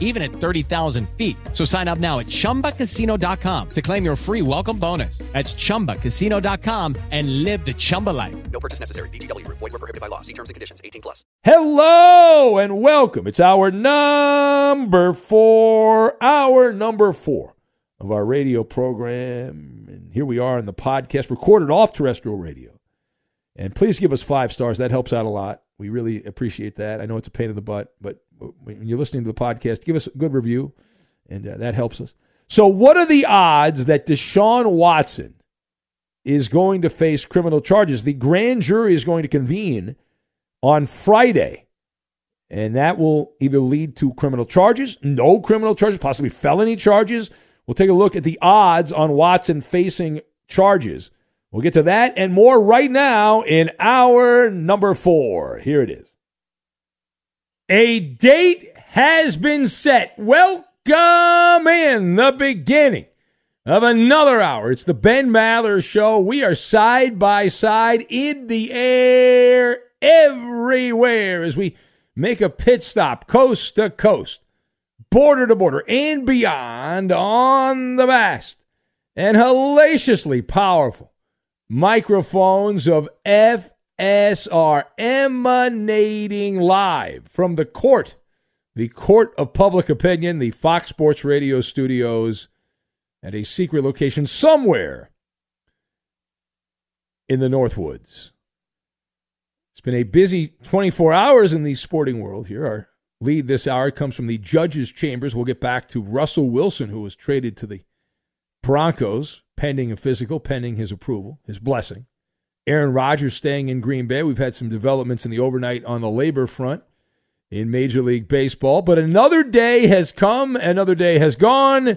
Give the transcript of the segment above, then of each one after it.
even at 30,000 feet. So sign up now at ChumbaCasino.com to claim your free welcome bonus. That's ChumbaCasino.com and live the Chumba life. No purchase necessary. VGW Group. Void were prohibited by law. See terms and conditions. 18 plus. Hello and welcome. It's hour number four, hour number four of our radio program. And here we are in the podcast recorded off terrestrial radio. And please give us five stars. That helps out a lot. We really appreciate that. I know it's a pain in the butt, but when you're listening to the podcast, give us a good review, and uh, that helps us. So, what are the odds that Deshaun Watson is going to face criminal charges? The grand jury is going to convene on Friday, and that will either lead to criminal charges, no criminal charges, possibly felony charges. We'll take a look at the odds on Watson facing charges. We'll get to that and more right now in hour number four. Here it is. A date has been set. Welcome in the beginning of another hour. It's the Ben Maller Show. We are side by side in the air everywhere as we make a pit stop coast to coast, border to border, and beyond on the vast and hellaciously powerful microphones of FSR emanating live from the court, the court of public opinion, the Fox Sports Radio studios at a secret location somewhere in the Northwoods. It's been a busy 24 hours in the sporting world here. Our lead this hour comes from the judges' chambers. We'll get back to Russell Wilson, who was traded to the Broncos pending a physical, pending his approval, his blessing. Aaron Rodgers staying in Green Bay. We've had some developments in the overnight on the labor front in Major League Baseball. But another day has come, another day has gone,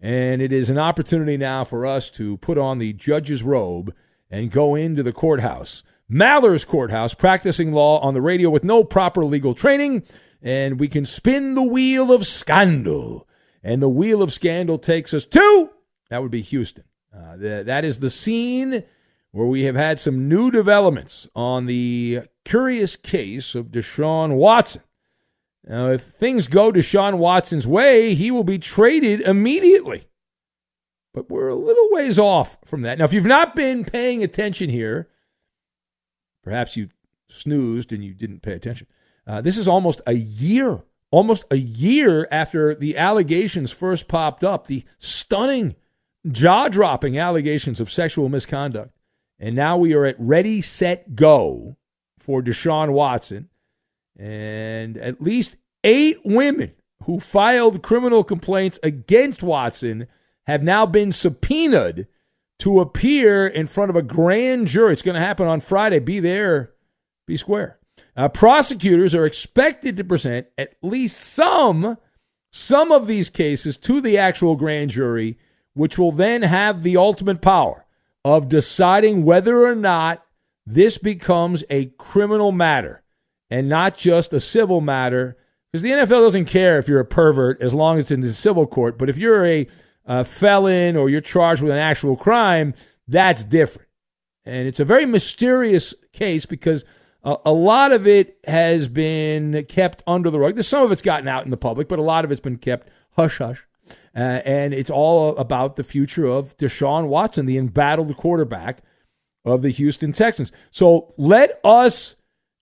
and it is an opportunity now for us to put on the judge's robe and go into the courthouse. Maller's Courthouse, practicing law on the radio with no proper legal training, and we can spin the wheel of scandal. And the wheel of scandal takes us to, that would be Houston. Uh, that is the scene where we have had some new developments on the curious case of Deshaun Watson. Now, if things go Deshaun Watson's way, he will be traded immediately. But we're a little ways off from that. Now, if you've not been paying attention here, perhaps you snoozed and you didn't pay attention. Uh, this is almost a year, almost a year after the allegations first popped up, the stunning, jaw dropping allegations of sexual misconduct. And now we are at ready, set, go for Deshaun Watson. And at least eight women who filed criminal complaints against Watson have now been subpoenaed to appear in front of a grand jury. It's going to happen on Friday. Be there, be square. Uh, prosecutors are expected to present at least some some of these cases to the actual grand jury, which will then have the ultimate power of deciding whether or not this becomes a criminal matter and not just a civil matter. Because the NFL doesn't care if you're a pervert as long as it's in the civil court. But if you're a, a felon or you're charged with an actual crime, that's different. And it's a very mysterious case because a, a lot of it has been kept under the rug. Some of it's gotten out in the public, but a lot of it's been kept hush hush. Uh, and it's all about the future of Deshaun Watson, the embattled quarterback of the Houston Texans. So let us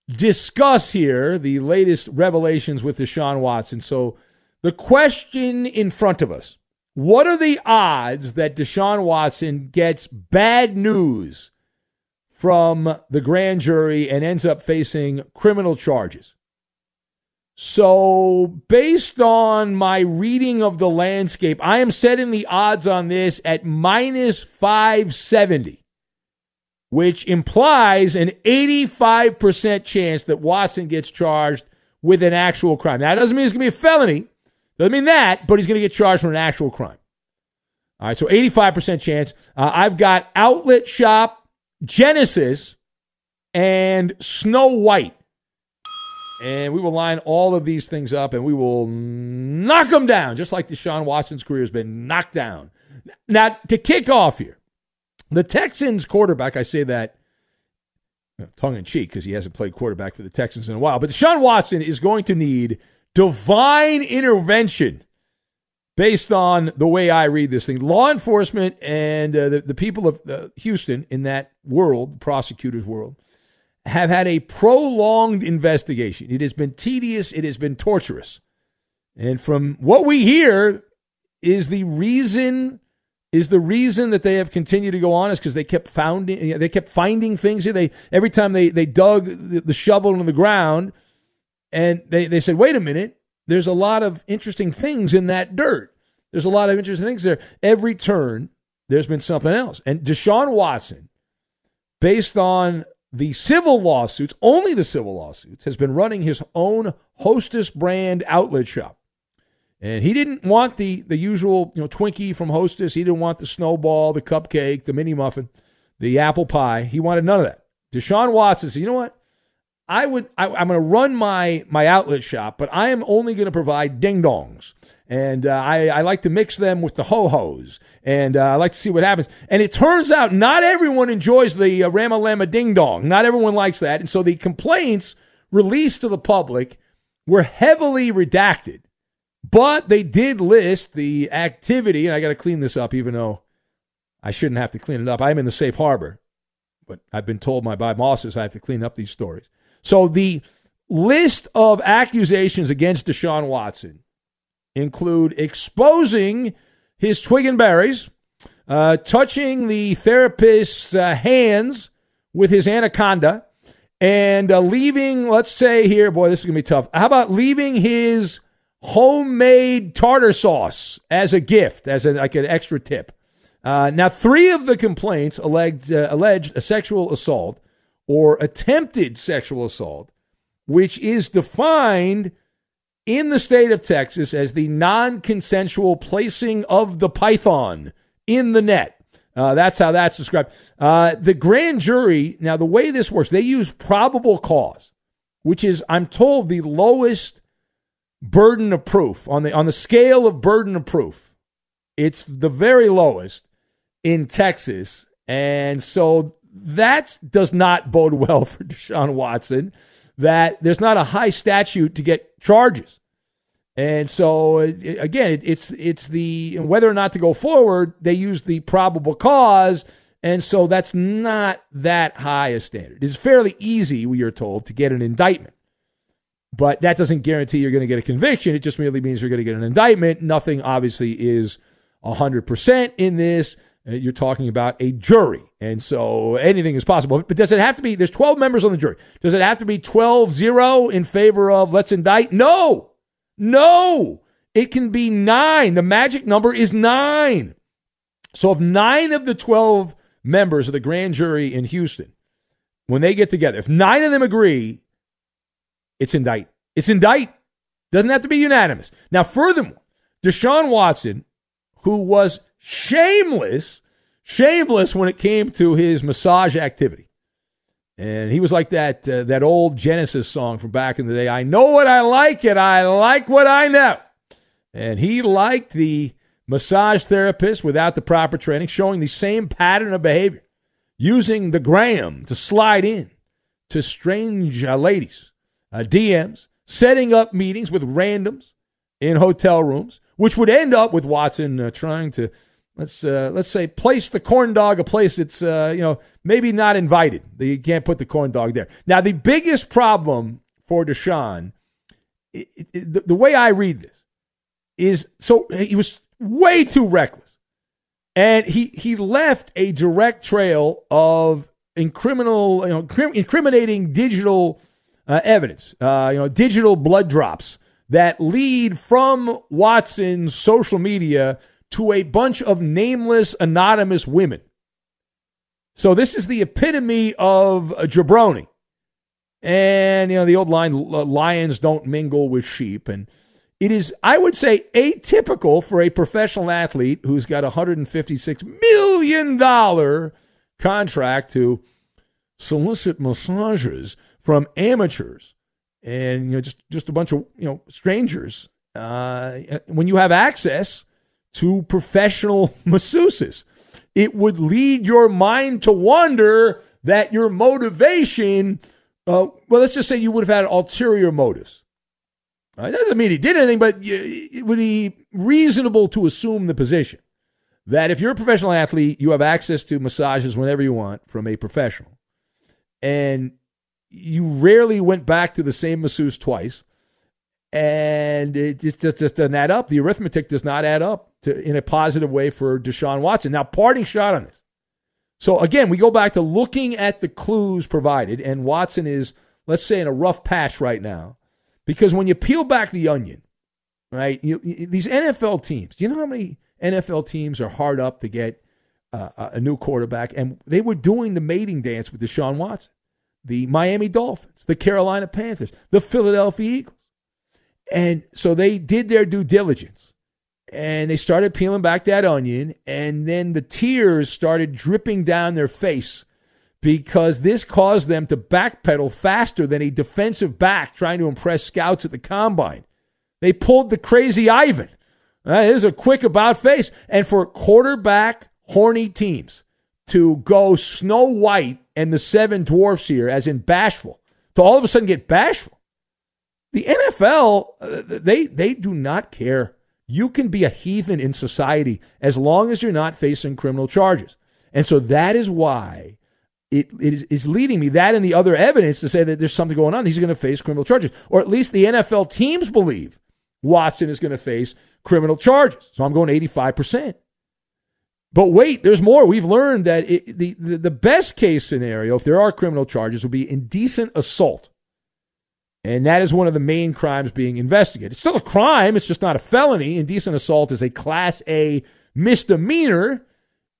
discuss here the latest revelations with Deshaun Watson. So the question in front of us what are the odds that Deshaun Watson gets bad news from the grand jury and ends up facing criminal charges? So, based on my reading of the landscape, I am setting the odds on this at minus 570, which implies an 85% chance that Watson gets charged with an actual crime. Now, that doesn't mean it's going to be a felony. Doesn't mean that, but he's going to get charged for an actual crime. All right, so 85% chance. Uh, I've got Outlet Shop, Genesis, and Snow White and we will line all of these things up and we will knock them down, just like Deshaun Watson's career has been knocked down. Now, to kick off here, the Texans quarterback, I say that tongue in cheek because he hasn't played quarterback for the Texans in a while, but Deshaun Watson is going to need divine intervention based on the way I read this thing. Law enforcement and uh, the, the people of uh, Houston in that world, the prosecutor's world, have had a prolonged investigation. It has been tedious, it has been torturous. And from what we hear is the reason is the reason that they have continued to go on is because they kept finding they kept finding things They every time they they dug the, the shovel into the ground and they, they said, wait a minute, there's a lot of interesting things in that dirt. There's a lot of interesting things there. Every turn, there's been something else. And Deshaun Watson, based on the civil lawsuits, only the civil lawsuits, has been running his own Hostess brand outlet shop. And he didn't want the, the usual, you know, Twinkie from Hostess. He didn't want the snowball, the cupcake, the mini muffin, the apple pie. He wanted none of that. Deshaun Watson said, you know what? I would I, am going to run my my outlet shop, but I am only going to provide ding dongs, and uh, I I like to mix them with the ho hos, and uh, I like to see what happens. And it turns out not everyone enjoys the uh, Ramalama ding dong. Not everyone likes that, and so the complaints released to the public were heavily redacted, but they did list the activity. And I got to clean this up, even though I shouldn't have to clean it up. I'm in the safe harbor, but I've been told my by bosses I have to clean up these stories. So the list of accusations against Deshaun Watson include exposing his twig and berries, uh, touching the therapist's uh, hands with his anaconda, and uh, leaving, let's say here, boy, this is going to be tough. How about leaving his homemade tartar sauce as a gift, as a, like an extra tip? Uh, now, three of the complaints alleged, uh, alleged a sexual assault or attempted sexual assault, which is defined in the state of Texas as the non consensual placing of the python in the net. Uh, that's how that's described. Uh, the grand jury, now, the way this works, they use probable cause, which is, I'm told, the lowest burden of proof on the, on the scale of burden of proof. It's the very lowest in Texas. And so that does not bode well for Deshaun Watson. that there's not a high statute to get charges. And so uh, again, it's it's the whether or not to go forward. They use the probable cause, and so that's not that high a standard. It's fairly easy, we are told, to get an indictment, but that doesn't guarantee you're going to get a conviction. It just merely means you're going to get an indictment. Nothing obviously is hundred percent in this. Uh, you're talking about a jury, and so anything is possible. But does it have to be? There's 12 members on the jury. Does it have to be 12-0 in favor of let's indict? No. No, it can be nine. The magic number is nine. So if nine of the 12 members of the grand jury in Houston, when they get together, if nine of them agree, it's indict. It's indict. Doesn't have to be unanimous. Now, furthermore, Deshaun Watson, who was shameless, shameless when it came to his massage activity. And he was like that uh, that old Genesis song from back in the day. I know what I like, and I like what I know. And he liked the massage therapist without the proper training, showing the same pattern of behavior, using the gram to slide in to strange uh, ladies, uh, DMs, setting up meetings with randoms in hotel rooms, which would end up with Watson uh, trying to let's uh, let's say place the corn dog a place that's uh, you know maybe not invited. You can't put the corn dog there. Now the biggest problem for Deshaun, it, it, the, the way I read this is so he was way too reckless, and he he left a direct trail of incriminal you know incriminating digital uh, evidence, uh, you know digital blood drops that lead from Watson's social media to a bunch of nameless, anonymous women. So this is the epitome of a jabroni. And, you know, the old line, lions don't mingle with sheep. And it is, I would say, atypical for a professional athlete who's got a $156 million contract to solicit massages from amateurs and, you know, just, just a bunch of, you know, strangers. Uh, when you have access to professional masseuses. It would lead your mind to wonder that your motivation, uh, well, let's just say you would have had ulterior motives. Uh, it doesn't mean he did anything, but it would be reasonable to assume the position that if you're a professional athlete, you have access to massages whenever you want from a professional. And you rarely went back to the same masseuse twice and it just, just, just doesn't add up. The arithmetic does not add up to, in a positive way for Deshaun Watson. Now, parting shot on this. So again, we go back to looking at the clues provided, and Watson is, let's say, in a rough patch right now, because when you peel back the onion, right, you, you, these NFL teams, you know how many NFL teams are hard up to get uh, a new quarterback? And they were doing the mating dance with Deshaun Watson. The Miami Dolphins, the Carolina Panthers, the Philadelphia Eagles. And so they did their due diligence and they started peeling back that onion. And then the tears started dripping down their face because this caused them to backpedal faster than a defensive back trying to impress scouts at the combine. They pulled the crazy Ivan. Uh, it is a quick about face. And for quarterback horny teams to go Snow White and the seven dwarfs here, as in bashful, to all of a sudden get bashful the NFL, uh, they they do not care. You can be a heathen in society as long as you're not facing criminal charges. And so that is why it, it is, is leading me, that and the other evidence to say that there's something going on. He's going to face criminal charges. Or at least the NFL teams believe Watson is going to face criminal charges. So I'm going 85%. But wait, there's more. We've learned that it, the, the, the best case scenario, if there are criminal charges, will be indecent assault. And that is one of the main crimes being investigated. It's still a crime, it's just not a felony. Indecent assault is a Class A misdemeanor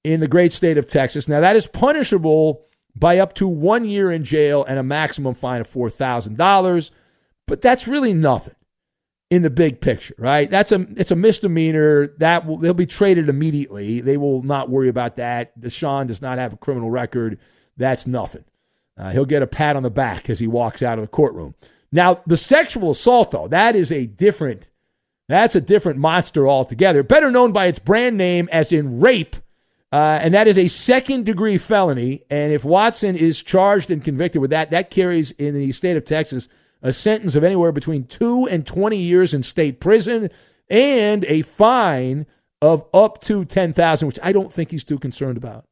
in the great state of Texas. Now, that is punishable by up to one year in jail and a maximum fine of $4,000. But that's really nothing in the big picture, right? That's a it's a misdemeanor that will they'll be traded immediately. They will not worry about that. Deshaun does not have a criminal record. That's nothing. Uh, he'll get a pat on the back as he walks out of the courtroom. Now, the sexual assault, though, that is a different, that's a different monster altogether. Better known by its brand name as in rape. Uh, and that is a second degree felony. And if Watson is charged and convicted with that, that carries in the state of Texas a sentence of anywhere between two and 20 years in state prison and a fine of up to 10000 which I don't think he's too concerned about.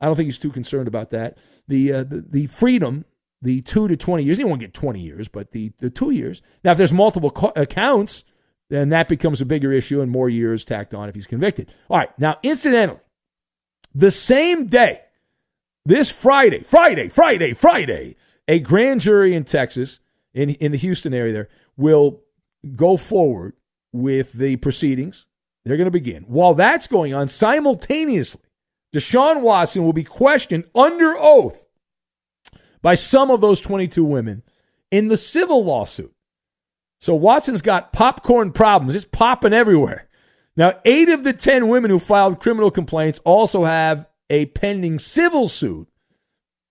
I don't think he's too concerned about that. The, uh, the, the freedom, the two to 20 years, he won't get 20 years, but the, the two years. Now, if there's multiple co- accounts, then that becomes a bigger issue and more years tacked on if he's convicted. All right. Now, incidentally, the same day, this Friday, Friday, Friday, Friday, a grand jury in Texas, in, in the Houston area there, will go forward with the proceedings. They're going to begin. While that's going on, simultaneously, Deshaun Watson will be questioned under oath by some of those 22 women in the civil lawsuit. So Watson's got popcorn problems. It's popping everywhere. Now, eight of the 10 women who filed criminal complaints also have a pending civil suit,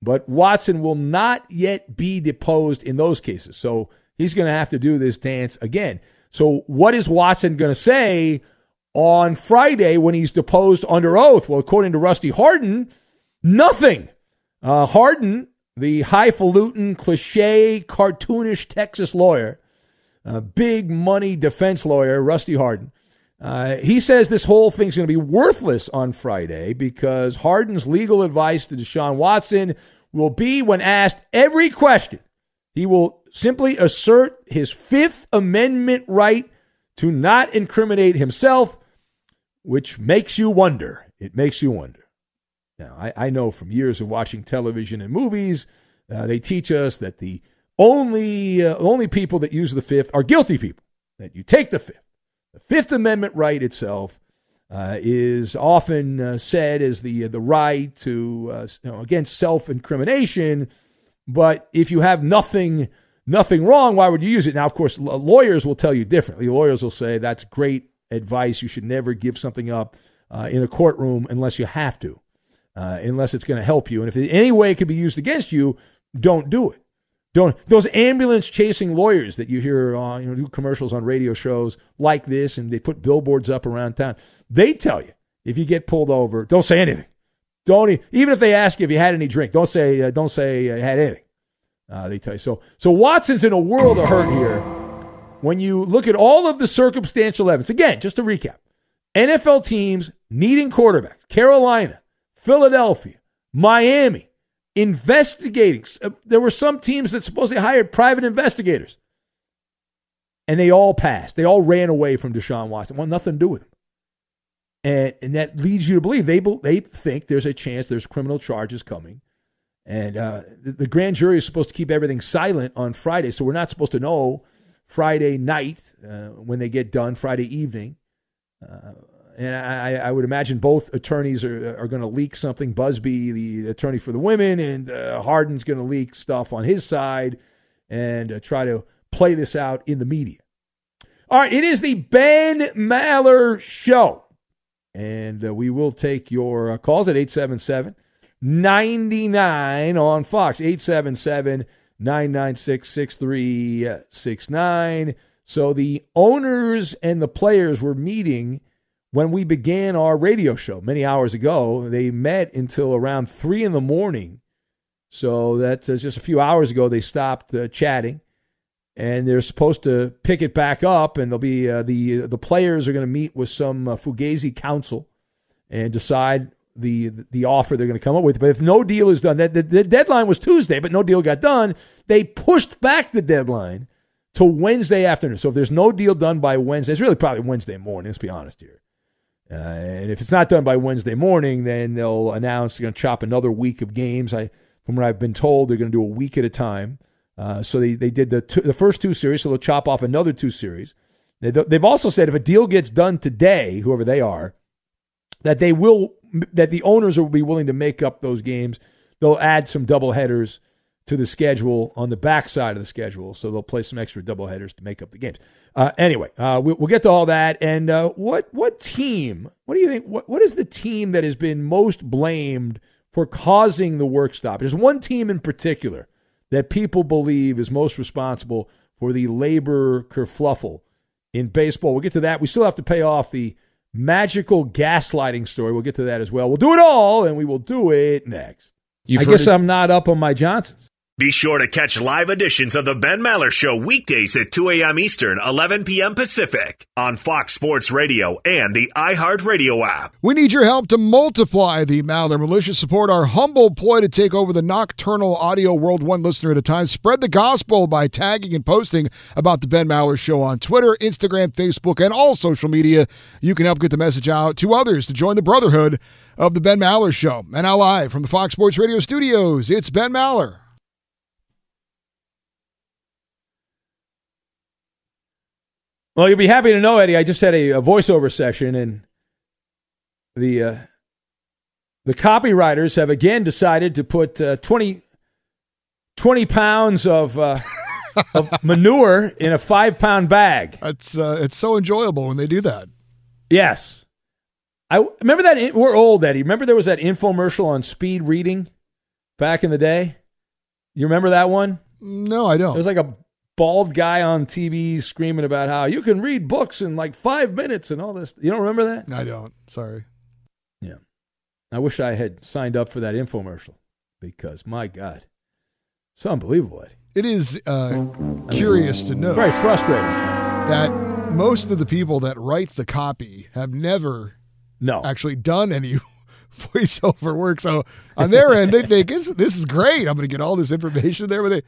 but Watson will not yet be deposed in those cases. So he's going to have to do this dance again. So, what is Watson going to say on Friday when he's deposed under oath? Well, according to Rusty Hardin, nothing. Uh, Hardin, the highfalutin, cliche, cartoonish Texas lawyer, a big money defense lawyer, Rusty Hardin, uh, he says this whole thing's going to be worthless on Friday because Hardin's legal advice to Deshaun Watson will be when asked every question, he will simply assert his Fifth Amendment right to not incriminate himself, which makes you wonder. It makes you wonder. Now, I, I know from years of watching television and movies, uh, they teach us that the only uh, only people that use the fifth are guilty people. That you take the fifth. The Fifth Amendment right itself uh, is often uh, said as the the right to uh, you know, against self incrimination, but if you have nothing nothing wrong, why would you use it? Now, of course, lawyers will tell you differently. Lawyers will say that's great advice. You should never give something up uh, in a courtroom unless you have to, uh, unless it's going to help you. And if in any way it could be used against you, don't do it. Don't those ambulance chasing lawyers that you hear uh, you know do commercials on radio shows like this and they put billboards up around town. They tell you if you get pulled over, don't say anything. Don't even if they ask you if you had any drink, don't say uh, don't say uh, you had anything. Uh, they tell you so. So Watson's in a world of hurt here. When you look at all of the circumstantial evidence, again, just to recap, NFL teams needing quarterbacks: Carolina, Philadelphia, Miami, investigating. Uh, there were some teams that supposedly hired private investigators, and they all passed. They all ran away from Deshaun Watson. Want nothing to do with him. And, and that leads you to believe they, they think there's a chance there's criminal charges coming. And uh, the, the grand jury is supposed to keep everything silent on Friday, so we're not supposed to know Friday night uh, when they get done, Friday evening. Uh, and I, I, would imagine both attorneys are, are going to leak something. Buzbee, the attorney for the women, and uh, Hardin's going to leak stuff on his side and uh, try to play this out in the media. All right, it is the Ben Maller Show. And uh, we will take your uh, calls at 877 99 on Fox, 877 996 6369. So the owners and the players were meeting when we began our radio show many hours ago, they met until around three in the morning. So that's uh, just a few hours ago, they stopped uh, chatting. And they're supposed to pick it back up, and they'll be uh, the the players are going to meet with some uh, Fugazi council and decide the the offer they're going to come up with. But if no deal is done, that the, the deadline was Tuesday, but no deal got done. They pushed back the deadline to Wednesday afternoon. So if there's no deal done by Wednesday, it's really probably Wednesday morning. Let's be honest here. Uh, and if it's not done by Wednesday morning, then they'll announce they're going to chop another week of games. I, from what I've been told, they're going to do a week at a time. Uh, so they, they did the two, the first two series, so they'll chop off another two series. They, they've also said if a deal gets done today, whoever they are, that they will that the owners will be willing to make up those games. They'll add some double headers to the schedule on the backside of the schedule, so they'll play some extra double headers to make up the games. Uh, anyway, uh, we, will get to all that. And uh, what what team? What do you think? What what is the team that has been most blamed for causing the work stop? There's one team in particular that people believe is most responsible for the labor kerfluffle in baseball. We'll get to that. We still have to pay off the magical gaslighting story. We'll get to that as well. We'll do it all, and we will do it next. You've I guess it- I'm not up on my Johnsons. Be sure to catch live editions of The Ben Maller Show weekdays at 2 a.m. Eastern, 11 p.m. Pacific on Fox Sports Radio and the iHeartRadio app. We need your help to multiply the Maller Militia. Support our humble ploy to take over the nocturnal audio world one listener at a time. Spread the gospel by tagging and posting about the Ben Maller Show on Twitter, Instagram, Facebook, and all social media. You can help get the message out to others to join the brotherhood of the Ben Maller Show. And now live from the Fox Sports Radio studios, it's Ben Maller. Well, you'll be happy to know, Eddie. I just had a, a voiceover session, and the uh, the copywriters have again decided to put uh, 20, 20 pounds of uh, of manure in a five pound bag. It's uh, it's so enjoyable when they do that. Yes, I remember that. We're old, Eddie. Remember there was that infomercial on speed reading back in the day. You remember that one? No, I don't. It was like a bald guy on TV screaming about how you can read books in like five minutes and all this. You don't remember that? I don't. Sorry. Yeah. I wish I had signed up for that infomercial because my God, it's unbelievable, Eddie. It is uh, curious to know Very frustrating. that most of the people that write the copy have never No. actually done any voiceover work. So on their end, they think this, is great. I'm going to get all this information there, but they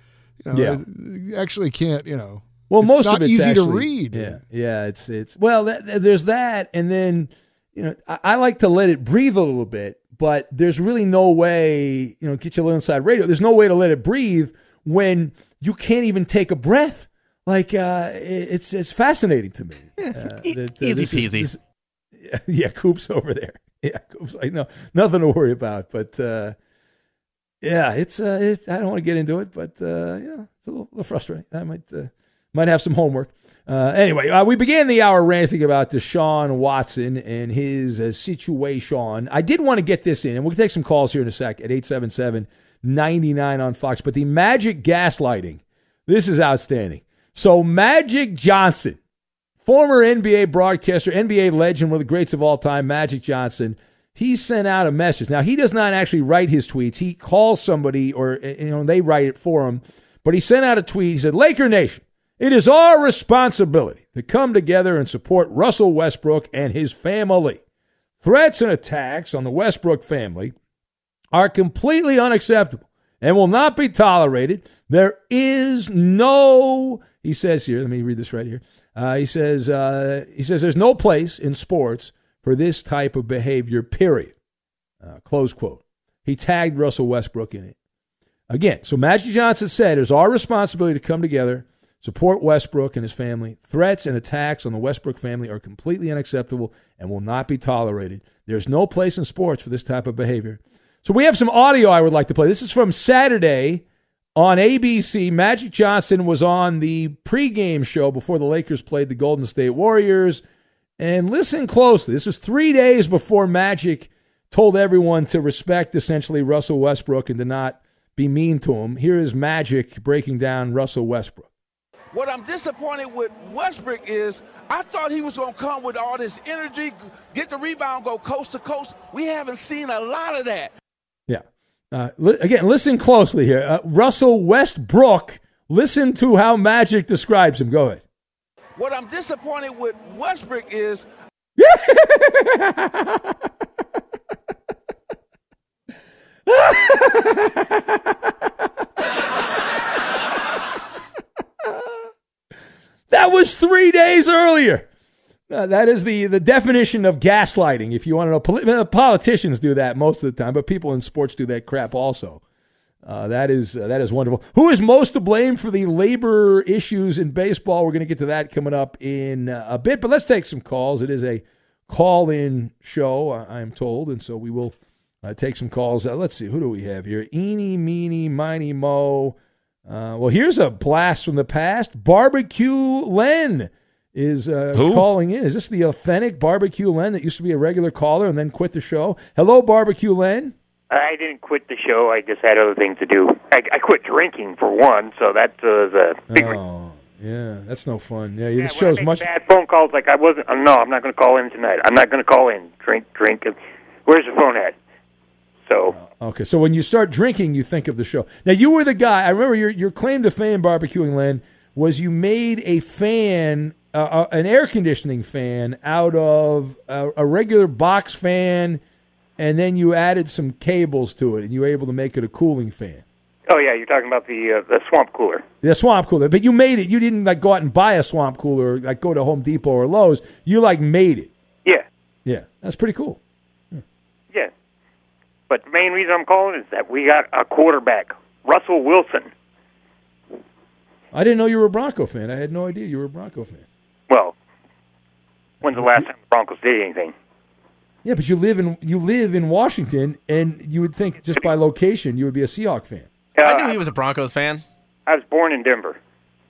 you know, Yeah. they actually can't. You know, Well, it's most not of it's easy actually, to read. Yeah, yeah. It's it's well, that, that- there's that, and then you know, I, I like to let it breathe a little bit, but there's really no way, you know, get you a little inside radio. There's no way to let it breathe when you can't even take a breath. Like uh, it- it's it's fascinating to me. Uh, that, uh, easy this is- peasy. this- yeah, Coop's over there. Yeah, Coop's like no, nothing to worry about. But uh, yeah, it's uh, I don't want to get into it, but uh, know, it's a little, little frustrating. I might uh, might have some homework. Uh, anyway, uh, we began the hour ranting about Deshaun Watson and his uh, situation. I did want to get this in, and we'll take some calls here in a sec at 877 99 on Fox. But the magic gaslighting, this is outstanding. So, Magic Johnson, former NBA broadcaster, NBA legend, one of the greats of all time, Magic Johnson, he sent out a message. Now, he does not actually write his tweets. He calls somebody or, you know, they write it for him. But he sent out a tweet. He said, Laker Nation, it is our responsibility to come together and support Russell Westbrook and his family. Threats and attacks on the Westbrook family are completely unacceptable and will not be tolerated. There is no, he says here, let me read this right here. Uh, he says, uh, he says, there's no place in sports for this type of behavior, period. Uh, close quote. He tagged Russell Westbrook in it. Again, so Magic Johnson said it's our responsibility to come together, support Westbrook and his family. Threats and attacks on the Westbrook family are completely unacceptable and will not be tolerated. There's no place in sports for this type of behavior. So we have some audio I would like to play. This is from Saturday on ABC. Magic Johnson was on the pregame show before the Lakers played the Golden State Warriors. And listen closely. This was three days before Magic told everyone to respect essentially Russell Westbrook and to not be mean to him. Here is Magic breaking down Russell Westbrook. What I'm disappointed with Westbrook is I thought he was going to come with all this energy, get the rebound, go coast to coast. We haven't seen a lot of that. Yeah. Uh, li- again, listen closely here. Uh, Russell Westbrook, listen to how Magic describes him. Go ahead. What I'm disappointed with Westbrook is That was three days earlier. Uh, that is the, the definition of gaslighting. If you want to know, Poli- uh, politicians do that most of the time, but people in sports do that crap also. Uh, that is uh, that is wonderful. Who is most to blame for the labor issues in baseball? We're going to get to that coming up in uh, a bit, but let's take some calls. It is a call-in show, I- I'm told, and so we will uh, take some calls. Uh, let's see, who do we have here? Eeny, meeny, miny, mo. Uh, well, here's a blast from the past. Barbecue Len is uh, calling in. Is this the authentic Barbecue Len that used to be a regular caller and then quit the show? Hello, Barbecue Len. I didn't quit the show. I just had other things to do. I, I quit drinking for one, so that was a big. Oh, Yeah, that's no fun. Yeah, Yeah, this show's much. bad phone calls like I wasn't. Uh, no, I'm not going to call in tonight. I'm not going to call in. Drink, drink. and- Where's the phone at? So Okay, so when you start drinking, you think of the show. Now you were the guy. I remember your your claim to fame, barbecuing Len, was you made a fan, uh, uh, an air conditioning fan, out of a, a regular box fan, and then you added some cables to it, and you were able to make it a cooling fan. Oh yeah, you're talking about the uh, the swamp cooler. The swamp cooler, but you made it. You didn't like go out and buy a swamp cooler, or, like go to Home Depot or Lowe's. You like made it. Yeah, Yeah, that's pretty cool. yeah. But the main reason I'm calling is that we got a quarterback, Russell Wilson. I didn't know you were a Bronco fan. I had no idea you were a Bronco fan. Well, when's the last time the Broncos did anything? Yeah, but you live in you live in Washington, and you would think just by location you would be a Seahawk fan. Uh, I knew he was a Broncos fan. I was born in Denver.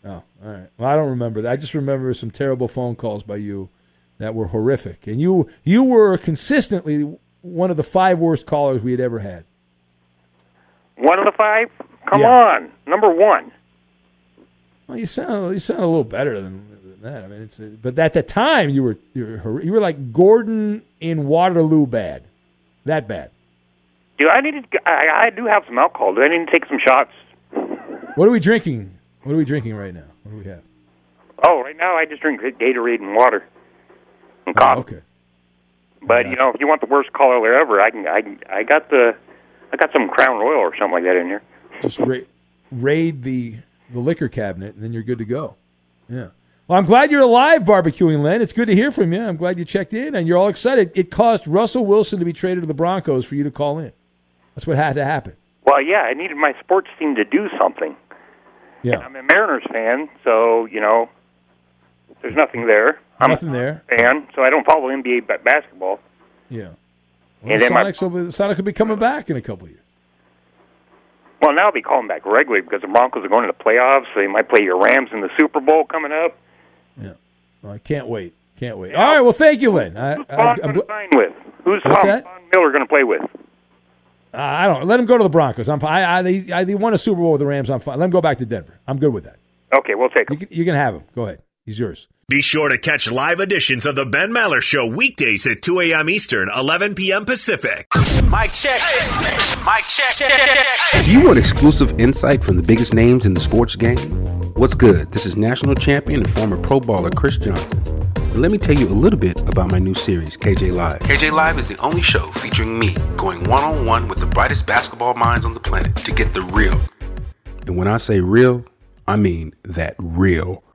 Oh, all right. Well, I don't remember that. I just remember some terrible phone calls by you that were horrific, and you you were consistently one of the five worst callers we had ever had. One of the five? Come Yeah. on, number one. Well, you sound you sound a little better than, than that. I mean, it's uh, but at the time you were you were you were like Gordon in Waterloo bad, that bad. Do I need to? I, I do have some alcohol. Do I need to take some shots? What are we drinking? What are we drinking right now? What do we have? Oh, right now I just drink Gatorade and water and coffee. Oh, okay. But you know, if you want the worst color ever, I can. I I got the. I got some Crown Royal or something like that in here. Just ra- raid the the liquor cabinet, and then you're good to go. Yeah. Well, I'm glad you're alive, barbecuing Len. It's good to hear from you. I'm glad you checked in, and you're all excited. It cost Russell Wilson to be traded to the Broncos for you to call in. That's what had to happen. Well, yeah, I needed my sports team to do something. Yeah. And I'm a Mariners fan, so you know, there's nothing there. I'm Nothing there. fan, so I don't follow NBA ba- basketball. Yeah. Well, And the then my- Sonics, will be, the Sonics will be coming back in a couple of years. Well, now I'll be calling back regularly because the Broncos are going to the playoffs. So they might play your Rams in the Super Bowl coming up. Well, I can't wait. Can't wait. All right. Well, thank you, Len. I, I, Von I'm, going to sign with? Who's What's Von, that? Von Miller going to play with? Uh, I don't let him go to the Broncos. I'm. I, I, they, I, they won a Super Bowl with the Rams. I'm fine. Let him go back to Denver. I'm good with that. Okay, we'll take him. You can, you can have him. Go ahead. He's yours. Be sure to catch live editions of the Ben Maller Show weekdays at 2 a.m. Eastern, 11 p.m. Pacific. Mike check. Mike check. Do you want exclusive insight from the biggest names in the sports game? What's good? This is national champion and former pro baller Chris Johnson. And let me tell you a little bit about my new series, KJ Live. KJ Live is the only show featuring me going one on one with the brightest basketball minds on the planet to get the real. And when I say real, I mean that real.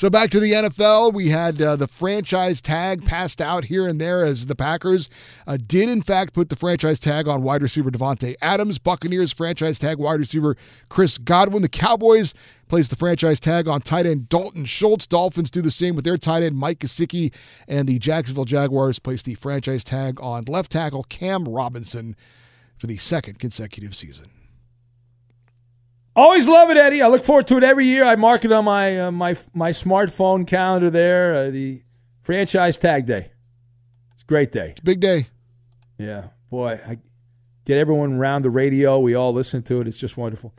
So back to the NFL, we had uh, the franchise tag passed out here and there as the Packers uh, did in fact put the franchise tag on wide receiver Davante Adams. Buccaneers franchise tag wide receiver Chris Godwin. The Cowboys placed the franchise tag on tight end Dalton Schultz. Dolphins do the same with their tight end Mike Gesicki, and the Jacksonville Jaguars placed the franchise tag on left tackle Cam Robinson for the second consecutive season. Always love it, Eddie. I look forward to it every year. I mark it on my uh, my my smartphone calendar there. Uh, the franchise tag day. It's a great day. It's a big day. Yeah, boy, I get everyone around the radio. We all listen to it. It's just wonderful.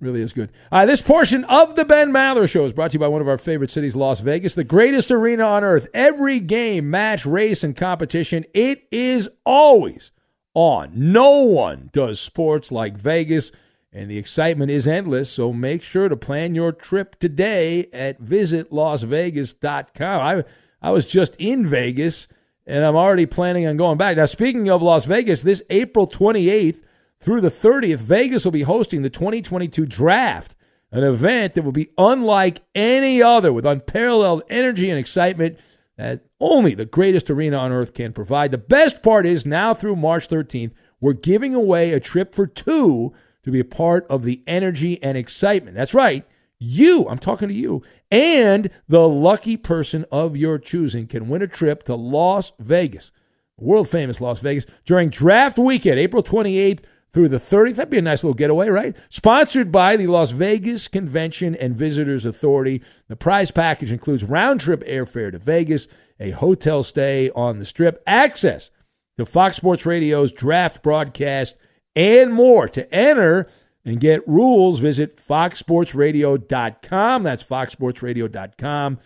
Really is good. Uh, this portion of the Ben Maller Show is brought to you by one of our favorite cities, Las Vegas, the greatest arena on earth. Every game, match, race, and competition, it is always on. No one does sports like Vegas, and the excitement is endless. So make sure to plan your trip today at visitlasvegas.com. I, I was just in Vegas, and I'm already planning on going back. Now, speaking of Las Vegas, this April 28th, through the 30th, Vegas will be hosting the 2022 draft, an event that will be unlike any other with unparalleled energy and excitement that only the greatest arena on earth can provide. The best part is now through March 13th, we're giving away a trip for two to be a part of the energy and excitement. That's right. You, I'm talking to you, and the lucky person of your choosing can win a trip to Las Vegas, world famous Las Vegas, during draft weekend, April 28th through the 30th. That'd be a nice little getaway, right? Sponsored by the Las Vegas Convention and Visitors Authority. The prize package includes round trip airfare to Vegas, a hotel stay on the strip, access to Fox Sports Radio's draft broadcast, and more. To enter and get rules, visit foxsportsradio.com. That's foxsportsradio.com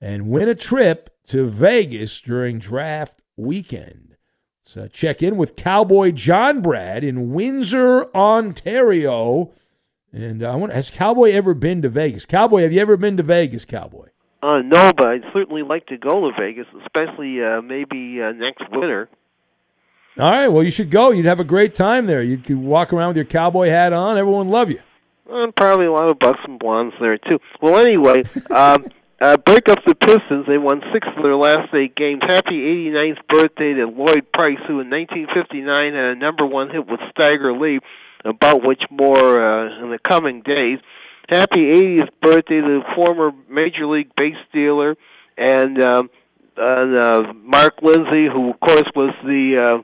and win a trip to Vegas during draft weekend. So check in with Cowboy John Brad in Windsor, Ontario. And I wonder, has Cowboy ever been to Vegas? Cowboy, have you ever been to Vegas, Cowboy? Uh, no, but I'd certainly like to go to Vegas, especially uh, maybe uh, next winter. All right, well, you should go. You'd have a great time there. You could walk around with your cowboy hat on. Everyone would love you. And probably a lot of bucks and blondes there too. Well, anyway, um, uh, break up the Pistons. They won six of their last eight games. Happy 89th birthday to Lloyd Price, who in 1959 had a number one hit with Stagger Lee, about which more uh, in the coming days. Happy 80th birthday to the former Major League base stealer and um, and uh, Mark Lindsay, who of course was the uh,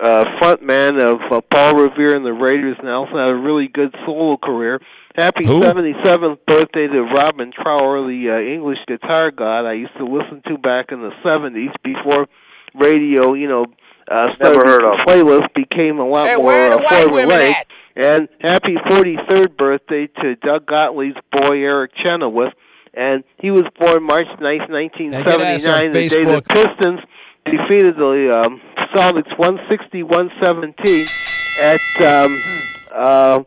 uh, front man of uh, Paul Revere and the Raiders, and also had a really good solo career. Happy Who? 77th birthday to Robin Trower, the uh, English guitar god I used to listen to back in the 70s before radio, you know, uh, Never started heard of. playlist became a lot Hey, more where uh, the white formulaic. And happy 43rd birthday to Doug Gottlieb's boy Eric Chenoweth. And he was born March 9th, Now get us 1979, on the day the Pistons defeated the um, Celtics 160-117 at um, uh,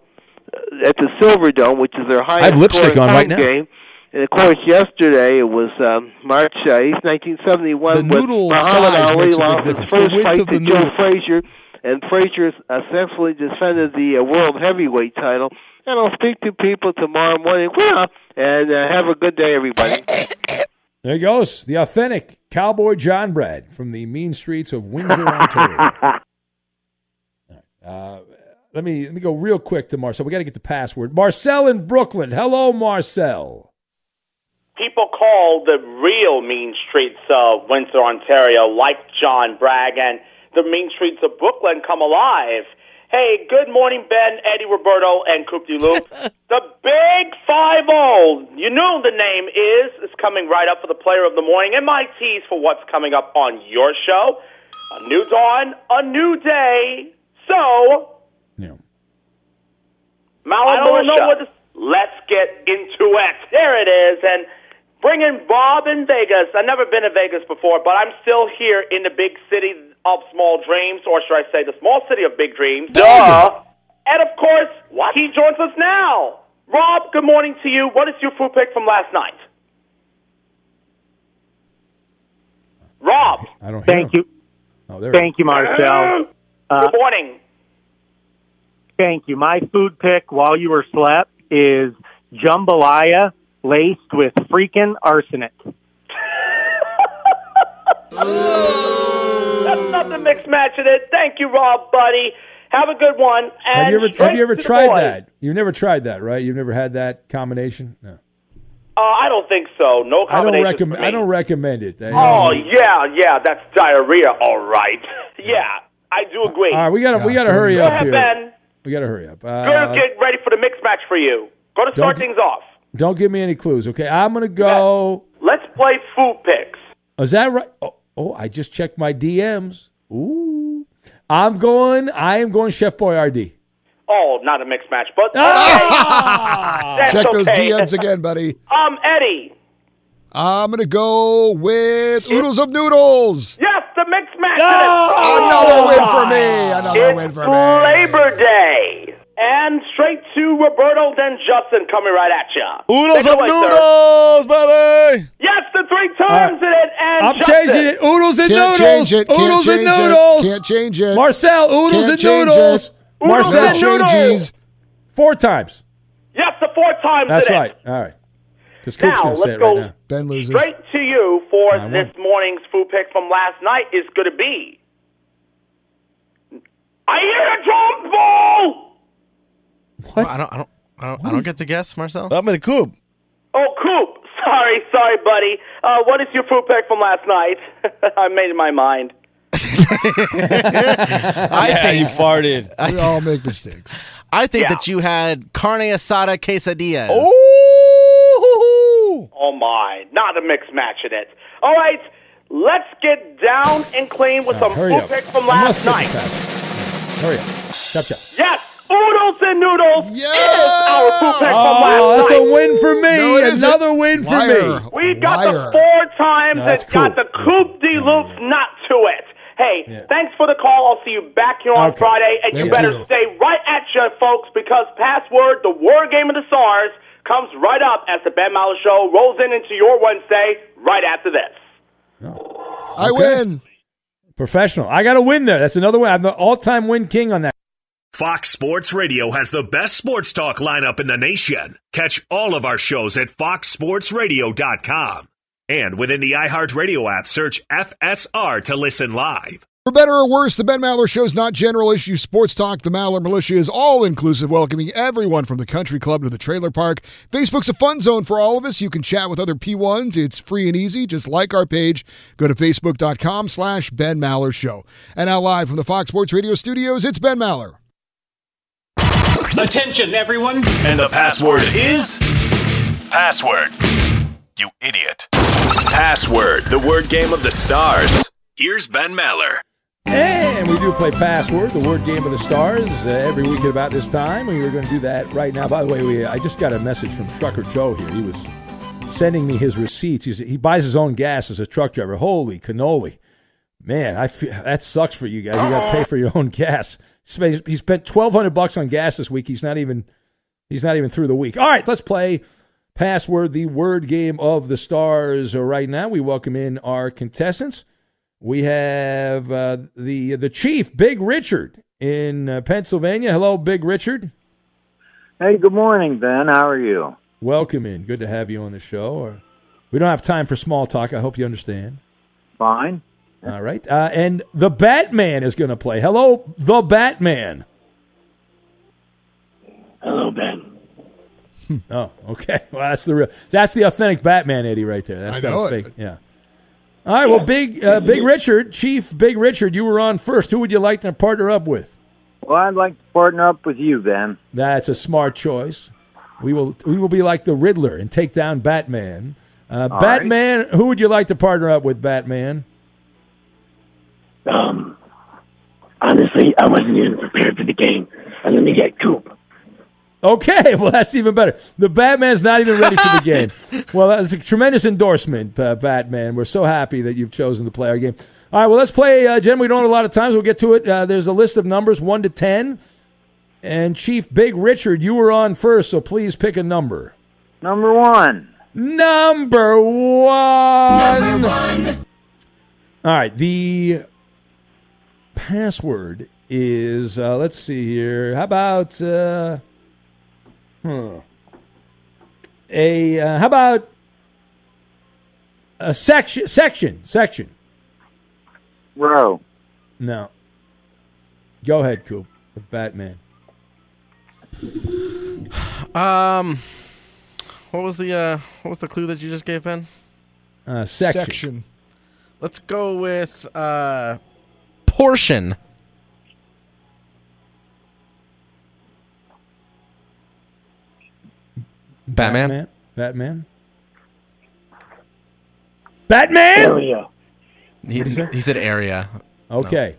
at the Silverdome, which is their highest I have lipstick on right home now. game. And of course, yesterday it was um, March uh, 8th, 1971, The when Muhammad Ali makes a big lost his difference. The first fight of to the Joe noodle. Frazier, and Frazier successfully defended the uh, world heavyweight title. And I'll speak to people tomorrow morning. Well, and uh, have a good day, everybody. There he goes, the authentic Cowboy John Brad from the mean streets of Windsor, Ontario. All right, Uh, let me let me go real quick to Marcel. We got to get the password. Marcel in Brooklyn. Hello, Marcel. People call the real mean streets of Windsor, Ontario, like John Bragg, and the mean streets of Brooklyn come alive. Hey, good morning, Ben, Eddie Roberto, and Coop de Loop. the Big Five Five O. You know the name is is coming right up for the Player of the Morning, and my tease for what's coming up on your show. A new dawn, a new day. So, I don't know what. This, let's get into it. There it is, and bringing Bob in Vegas. I've never been to Vegas before, but I'm still here in the big city of small dreams, or should I say, the small city of big dreams. Duh. And of course, he joins us now. Rob, good morning to you. What is your food pick from last night? Rob. I don't. Thank you. Oh, there. Thank you, Marcel. Uh, Good morning. thank you. My food pick while you were slept is jambalaya laced with freaking arsenic. That's nothing mixed of it. Thank you, Rob, buddy. Have a good one. And Have you ever have you ever tried boys. that? You've never tried that, right? You've never had that combination? No. Uh, I don't think so. No I don't combination. recommend. I don't recommend it. Oh yeah, yeah, that's diarrhea. All right. Yeah, I do agree. All right, we gotta we gotta hurry Go up ahead, here. Ben. We gotta hurry up. Good, Uh, get ready for the mixed match for you. Go to start things off. don't give me any clues, okay? I'm gonna go. Let's play food picks. Is that right? Oh, oh, I just checked my DMs. Ooh, I'm going. I am going Chef Boyardee. Oh, not a mixed match, but Ah! That's Check those okay. DMs again, buddy. Um, Eddie. I'm gonna go with oodles of noodles. Yes, the mixed match. Another win for me. Another it's win for me. Labor Day. And straight to Roberto, then Justin coming right at you. Oodles Take of away, sir. noodles, baby. Yes, the three times uh, in it, and I'm Justin. changing it. Oodles and Can't noodles. change it. Can't Oodles and change it. noodles. Can't change it. Marcel, oodles Can't and change noodles. it. Marcel, No changes. Four times. Yes, the four times That's in right. it. All right. Because Coop's Now, going to say let's it right go now. Ben loses. Straight to you for I this morning's food pick from last night is going to be. I hear a drum ball. What? I don't. I don't. I don't, I don't get to guess, Marcel. I'm in a coop. Oh, Coop. Sorry, sorry, buddy. Uh, what is your food pick from last night? I made my mind. I Yeah, think you farted. I, We all make mistakes. I think Yeah. that you had carne asada quesadillas. Oh! Oh my, not a mixed match in it. All right, let's get down and clean with some Hurry food up. picks from I last get night. the pass. Hurry up. Chop, chop. Yes, oodles and noodles is our food pick from Oh, last that's night. a win for me. No, it isn't. Another win for Liar. me. We got Liar. the four times No, and that's cool. got the coupe de mm. loops not to it. Hey, Yeah. thanks for the call. I'll see you back here on Okay. Friday, and you better you. stay right at you, folks, because password, the word game of the stars, comes right up as the Ben Maller Show rolls in into your Wednesday right after this. Oh. I Okay. win. Professional. I got to win there. That's another win. I'm the all-time win king on that. Fox Sports Radio has the best sports talk lineup in the nation. Catch all of our shows at foxsportsradio.com. And within the iHeartRadio app, search FSR to listen live. For better or worse, the Ben Maller Show is not general issue sports talk. The Maller Militia is all inclusive, welcoming everyone from the country club to the trailer park. Facebook's a fun zone for all of us. You can chat with other P1s. It's free and easy. Just like our page. Go to facebook.com slash Ben Maller Show. And now live from the Fox Sports Radio studios, it's Ben Maller. Attention, everyone. And the password is password. You idiot. Password, the word game of the stars. Here's Ben Maller. And we do play Password, the word game of the stars, uh, every week at about this time. We were going to do that right now. By the way, we, I just got a message from Trucker Joe here. He was sending me his receipts. He's, he buys his own gas as a truck driver. Holy cannoli. Man, I feel, that sucks for you guys. You got to pay for your own gas. He spent 1200 bucks on gas this week. He's not even he's not even through the week. All right, let's play Password, the word game of the stars. Uh, Right now, we welcome in our contestants. We have uh, the the chief, Big Richard, in uh, Pennsylvania. Hello, Big Richard. Hey, good morning, Ben. How are you? Welcome in. Good to have you on the show. Or we don't have time for small talk. I hope you understand. Fine. All right. Uh, and the Batman is going to play. Hello, the Batman. Hello, Ben. Oh, okay. Well, that's the real, that's the authentic Batman, Eddie, right there. That's I know not it. fake. Yeah. All right. Well, big uh, Big Richard, Chief Big Richard, you were on first. Who would you like to partner up with? Well, I'd like to partner up with you, Ben. That's a smart choice. We will we will be like the Riddler and take down Batman. Uh, All Batman, who would you like to partner up with? Batman. Um, honestly, I wasn't even prepared for the game. And let me get Coop. Okay, well that's even better. The Batman's not even ready for the game. Well, that's a tremendous endorsement, uh, Batman. We're so happy that you've chosen to play our game. All right, well let's play, uh, Jen. We don't have a lot of time, so we'll get to it. Uh, there's a list of numbers, one to ten, and Chief Big Richard, you were on first, so please pick a number. Number one. Number one. Number one. All right, the password is uh, let's see here. How about uh, hmm, a uh, how about a section section section? Row. No. Go ahead, Coop, with Batman. Um, what was the uh, what was the clue that you just gave, Ben? Uh, section. Section. Let's go with uh, portion. Batman. Batman. Batman. Area. He, he said area. Okay.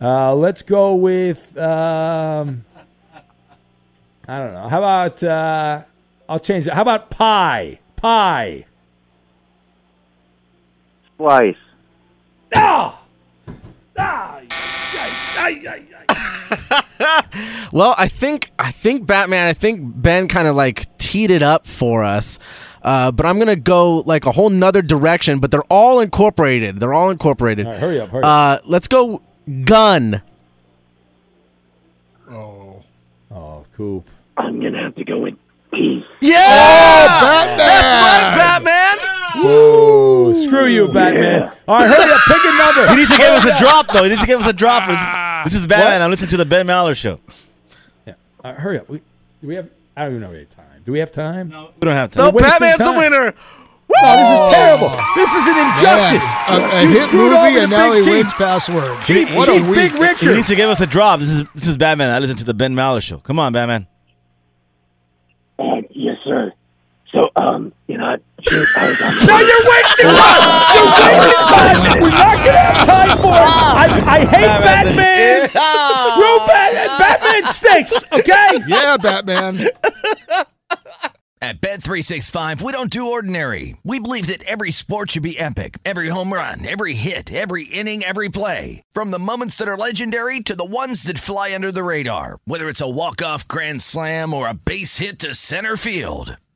Uh, let's go with um, I don't know. How about uh, I'll change it. How about pie? Pie. Slice. Ah! Well, I think I think Batman. I think Ben kind of like teed it up for us. Uh, but I'm gonna go like a whole nother direction. But they're all incorporated. They're all incorporated. All right, hurry up, hurry Uh, let's go gun. Oh. Oh, Coop. I'm going to have to go with peace. Yeah, Batman! That's right, Batman. Whoa! Screw you, Batman. All right, hurry up. Pick a number. He needs to give us a drop, though. He needs to give us a drop. This, this is Batman. I'm listening to the Ben Maller show. Yeah. All right, hurry up. We, do we have? I don't even know if we have time. Do we have time? No. We don't have No, time. We're wasting Batman's the time. winner. No, this is terrible. This is an injustice. Man, a, a You hit screwed over movie, the and now big he team. wins passwords. Chief- what a week. Big He Richard. needs to give us a drop. This is this is Batman. I listen to the Ben Maller show. Come on, Batman. Uh, yes, sir. So, um, you know, shoot, I was on No, you're wasting time. You're wasting time. We're not gonna have time for it. I, I hate Batman. Screw Batman. Batman stinks. Okay. Yeah, Batman. At Bet365, we don't do ordinary. We believe that every sport should be epic. Every home run, every hit, every inning, every play. From the moments that are legendary to the ones that fly under the radar. Whether it's a walk-off grand slam or a base hit to center field.